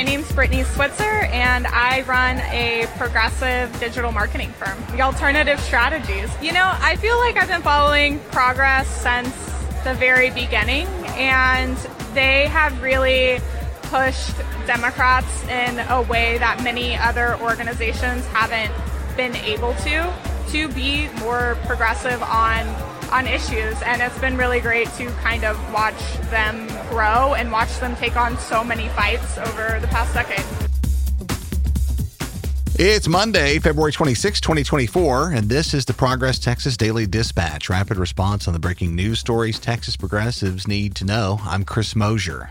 My name's Brittany Switzer, and I run a progressive digital marketing firm, the Alternative Strategies. You know, I feel like I've been following progress since the very beginning, and they have really pushed Democrats in a way that many other organizations haven't been able to, to be more progressive on on issues and it's been really great to kind of watch them grow and watch them take on so many fights over the past decade. It's Monday, February 26, 2024, and this is the Progress Texas Daily Dispatch. Rapid response on the breaking news stories Texas progressives need to know. I'm Chris Mosier.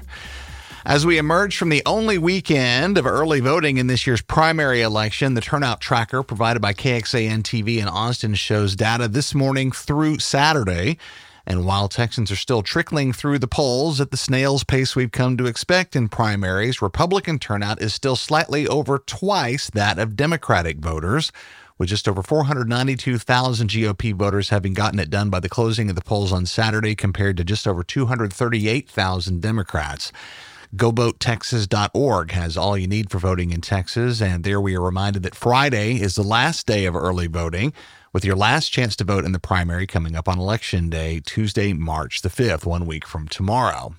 As we emerge from the only weekend of early voting in this year's primary election, the turnout tracker provided by KXAN TV in Austin shows data this morning through Saturday. And while Texans are still trickling through the polls at the snail's pace we've come to expect in primaries, Republican turnout is still slightly over twice that of Democratic voters, with just over 492,000 GOP voters having gotten it done by the closing of the polls on Saturday compared to just over 238,000 Democrats. GoVoteTexas.org has all you need for voting in Texas. And there we are reminded that Friday is the last day of early voting, with your last chance to vote in the primary coming up on Election Day, Tuesday, March the 5th, one week from tomorrow.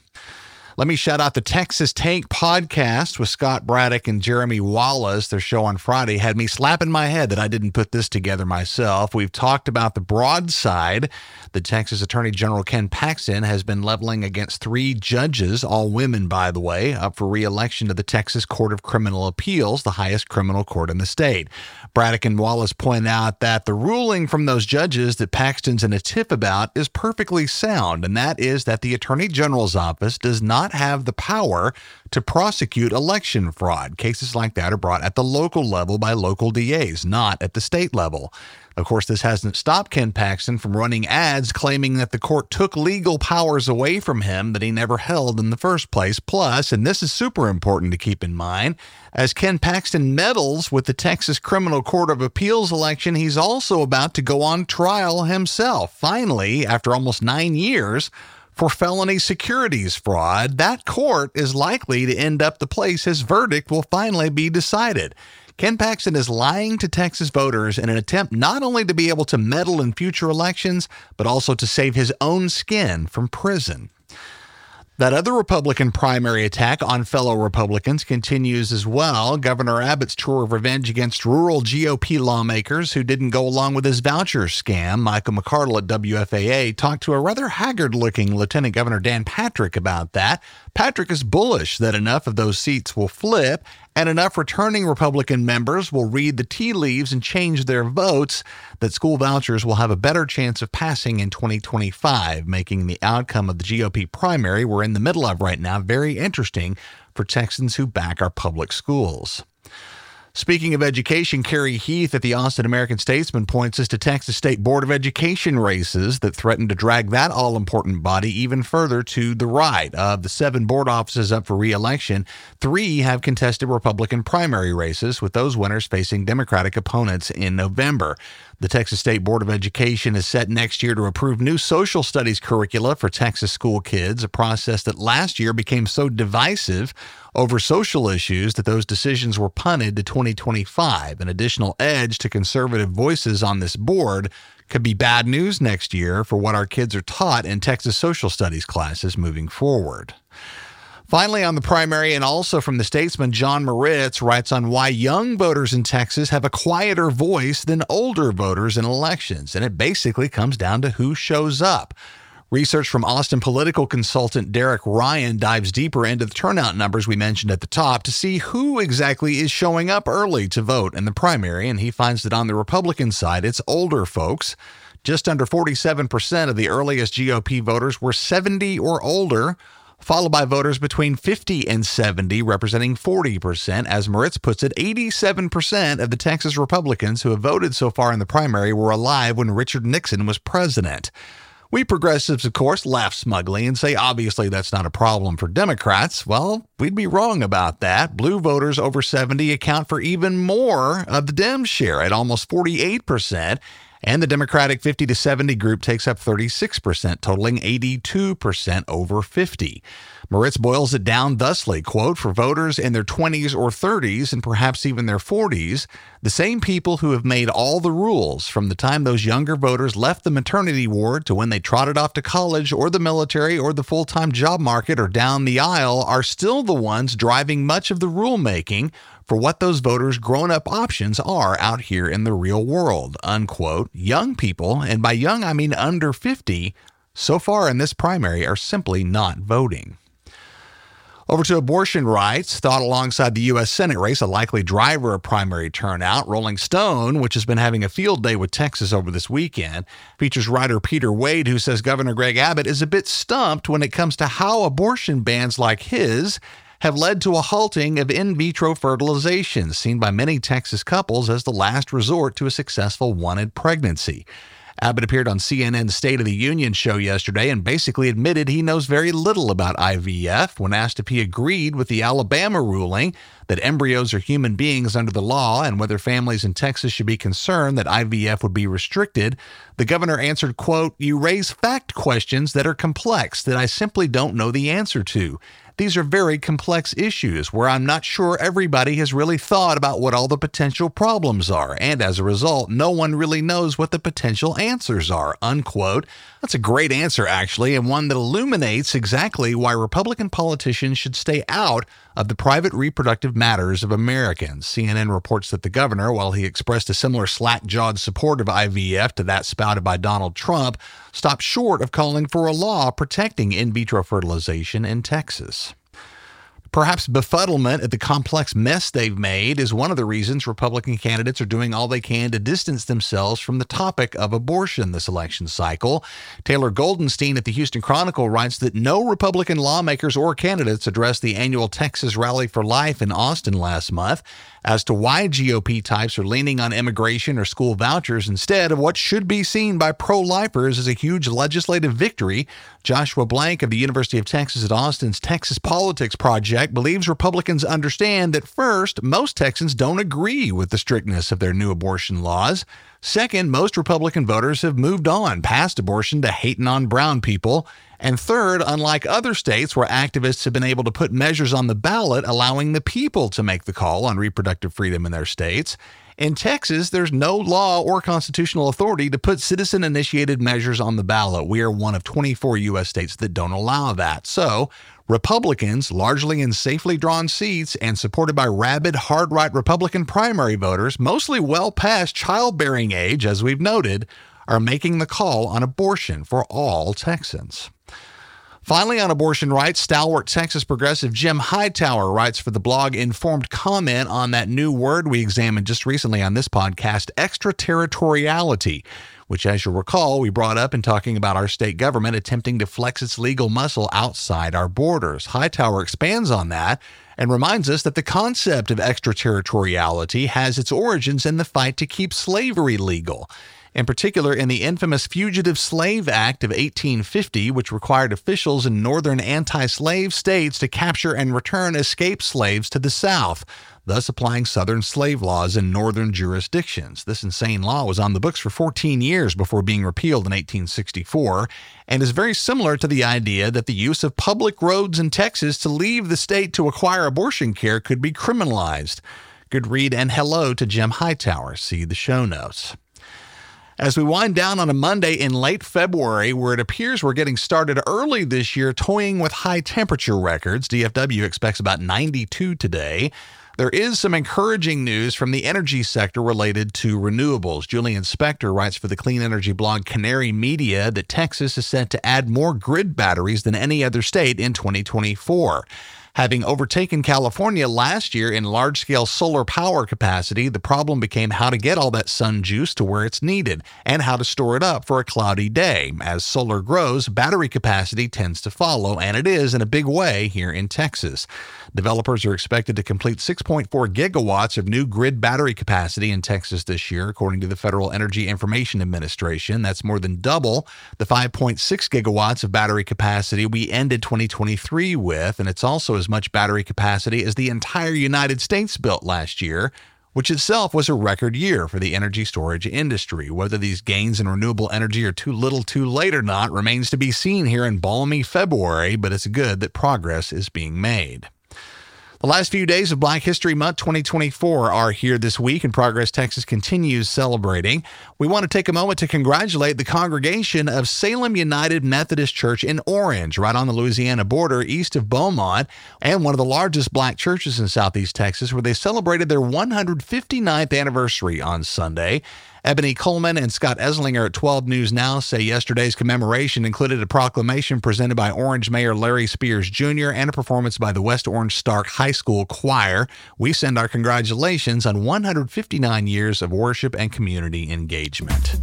Let me shout out the Texas Take podcast with Scott Braddock and Jeremy Wallace. Their show on Friday had me slapping my head that I didn't put this together myself. We've talked about the broadside. The Texas Attorney General Ken Paxton has been leveling against three judges, all women, by the way, up for re-election to the Texas Court of Criminal Appeals, the highest criminal court in the state. Braddock and Wallace point out that the ruling from those judges that Paxton's in a tiff about is perfectly sound, and that is that the Attorney General's office does not not have the power to prosecute election fraud. Cases like that are brought at the local level by local DAs, not at the state level. Of course, this hasn't stopped Ken Paxton from running ads claiming that the court took legal powers away from him that he never held in the first place. Plus, and this is super important to keep in mind, as Ken Paxton meddles with the Texas Criminal Court of Appeals election, he's also about to go on trial himself. Finally, after almost nine years, for felony securities fraud, that court is likely to end up the place his verdict will finally be decided. Ken Paxton is lying to Texas voters in an attempt not only to be able to meddle in future elections, but also to save his own skin from prison. That other Republican primary attack on fellow Republicans continues as well. Governor Abbott's tour of revenge against rural GOP lawmakers who didn't go along with his voucher scam. Michael McCardle at WFAA talked to a rather haggard looking Lieutenant Governor Dan Patrick about that. Patrick is bullish that enough of those seats will flip and enough returning Republican members will read the tea leaves and change their votes that school vouchers will have a better chance of passing in 2025, making the outcome of the GOP primary we're in the middle of right now very interesting for Texans who back our public schools. Speaking of education, Keri Heath at the Austin American Statesman points us to Texas State Board of Education races that threaten to drag that all important body even further to the right. Of the seven board offices up for re election, three have contested Republican primary races, with those winners facing Democratic opponents in November. The Texas State Board of Education is set next year to approve new social studies curricula for Texas school kids, a process that last year became so divisive over social issues that those decisions were punted to 2025. An additional edge to conservative voices on this board could be bad news next year for what our kids are taught in Texas social studies classes moving forward. Finally, on the primary and also from the statesman, John Moritz writes on why young voters in Texas have a quieter voice than older voters in elections. And it basically comes down to who shows up. Research from Austin political consultant Derek Ryan dives deeper into the turnout numbers we mentioned at the top to see who exactly is showing up early to vote in the primary. And he finds that on the Republican side, it's older folks. Just under 47% of the earliest GOP voters were 70 or older followed by voters between 50 and 70, representing 40%. As Moritz puts it, 87% of the Texas Republicans who have voted so far in the primary were alive when Richard Nixon was president. We progressives, of course, laugh smugly and say obviously that's not a problem for Democrats. Well, we'd be wrong about that. Blue voters over 70 account for even more of the Dem share at almost 48%. And the Democratic 50 to 70 group takes up 36%, totaling 82% over 50. Moritz boils it down thusly, quote, for voters in their 20s or 30s and perhaps even their 40s, the same people who have made all the rules from the time those younger voters left the maternity ward to when they trotted off to college or the military or the full-time job market or down the aisle are still the ones driving much of the rulemaking for what those voters' grown-up options are out here in the real world, unquote. Young people, and by young I mean under 50, so far in this primary are simply not voting. Over to abortion rights, thought alongside the U.S. Senate race, a likely driver of primary turnout. Rolling Stone, which has been having a field day with Texas over this weekend, features writer Peter Wade, who says Governor Greg Abbott is a bit stumped when it comes to how abortion bans like his have led to a halting of in vitro fertilization, seen by many Texas couples as the last resort to a successful wanted pregnancy. Abbott appeared on CNN's State of the Union show yesterday and basically admitted he knows very little about IVF when asked if he agreed with the Alabama ruling that embryos are human beings under the law and whether families in Texas should be concerned that IVF would be restricted. The governor answered, quote, "You raise fact questions that are complex that I simply don't know the answer to. These are very complex issues where I'm not sure everybody has really thought about what all the potential problems are, and as a result, no one really knows what the potential answers are. Unquote. That's a great answer, actually, and one that illuminates exactly why Republican politicians should stay out of the private reproductive matters of Americans. CNN reports that the governor, while he expressed a similar slack jawed support of IVF to that spouted by Donald Trump, stopped short of calling for a law protecting in vitro fertilization in Texas. Perhaps befuddlement at the complex mess they've made is one of the reasons Republican candidates are doing all they can to distance themselves from the topic of abortion this election cycle. Taylor Goldenstein at the Houston Chronicle writes that no Republican lawmakers or candidates addressed the annual Texas Rally for Life in Austin last month as to why GOP types are leaning on immigration or school vouchers instead of what should be seen by pro lifers as a huge legislative victory. Joshua Blank of the University of Texas at Austin's Texas Politics Project believes Republicans understand that first, most Texans don't agree with the strictness of their new abortion laws. Second, most Republican voters have moved on past abortion to hating on brown people. And third, unlike other states where activists have been able to put measures on the ballot allowing the people to make the call on reproductive freedom in their states, in Texas, there's no law or constitutional authority to put citizen initiated measures on the ballot. We are one of 24 U.S. states that don't allow that. So, Republicans, largely in safely drawn seats and supported by rabid, hard right Republican primary voters, mostly well past childbearing age, as we've noted, are making the call on abortion for all Texans. Finally, on abortion rights, stalwart Texas progressive Jim Hightower writes for the blog Informed Comment on that new word we examined just recently on this podcast, extraterritoriality, which, as you'll recall, we brought up in talking about our state government attempting to flex its legal muscle outside our borders. Hightower expands on that and reminds us that the concept of extraterritoriality has its origins in the fight to keep slavery legal in particular in the infamous Fugitive Slave Act of 1850, which required officials in northern anti slave states to capture and return escaped slaves to the South, thus applying Southern slave laws in northern jurisdictions. This insane law was on the books for 14 years before being repealed in 1864 and is very similar to the idea that the use of public roads in Texas to leave the state to acquire abortion care could be criminalized. Good read and hello to Jim Hightower. See the show notes. As we wind down on a Monday in late February, where it appears we're getting started early this year, toying with high temperature records, DFW expects about 92 today. There is some encouraging news from the energy sector related to renewables. Julian Spector writes for the clean energy blog Canary Media that Texas is set to add more grid batteries than any other state in 2024. Having overtaken California last year in large scale solar power capacity, the problem became how to get all that sun juice to where it's needed and how to store it up for a cloudy day. As solar grows, battery capacity tends to follow, and it is in a big way here in Texas. Developers are expected to complete 6.4 gigawatts of new grid battery capacity in Texas this year, according to the Federal Energy Information Administration. That's more than double the 5.6 gigawatts of battery capacity we ended 2023 with, and it's also as much battery capacity as the entire United States built last year which itself was a record year for the energy storage industry. Whether these gains in renewable energy are too little too late or not remains to be seen here in balmy February, but it's good that progress is being made. The last few days of Black History Month 2024 are here this week, and Progress Texas continues celebrating. We want to take a moment to congratulate the congregation of Salem United Methodist Church in Orange, right on the Louisiana border east of Beaumont, and one of the largest black churches in southeast Texas, where they celebrated their 159th anniversary on Sunday. Ebony Coleman and Scott Eslinger at 12 News Now say yesterday's commemoration included a proclamation presented by Orange Mayor Larry Spears Jr. and a performance by the West Orange Stark High School Choir. We send our congratulations on 159 years of worship and community engagement.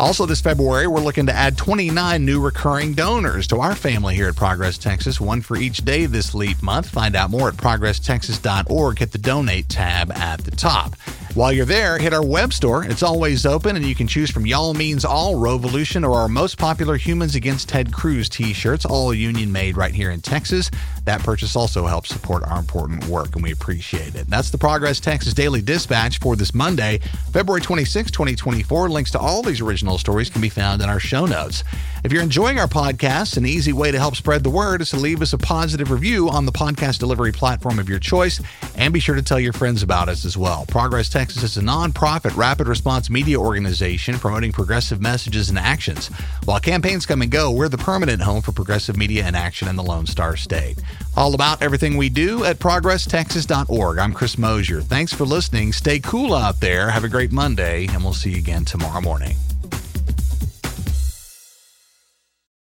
Also, this February, we're looking to add 29 new recurring donors to our family here at Progress Texas, one for each day this LEAP month. Find out more at progresstexas.org. Hit the donate tab at the top. While you're there, hit our web store. It's always open, and you can choose from Y'all Means All, Revolution, or our most popular Humans Against Ted Cruz t shirts, all union made right here in Texas. That purchase also helps support our important work, and we appreciate it. That's the Progress Texas Daily Dispatch for this Monday, February 26, 2024. Links to all these original stories can be found in our show notes. If you're enjoying our podcast, an easy way to help spread the word is to leave us a positive review on the podcast delivery platform of your choice, and be sure to tell your friends about us as well. Progress Texas Texas is a nonprofit rapid response media organization promoting progressive messages and actions. While campaigns come and go, we're the permanent home for progressive media and action in the Lone Star State. All about everything we do at progresstexas.org. I'm Chris Mosier. Thanks for listening. Stay cool out there. Have a great Monday, and we'll see you again tomorrow morning.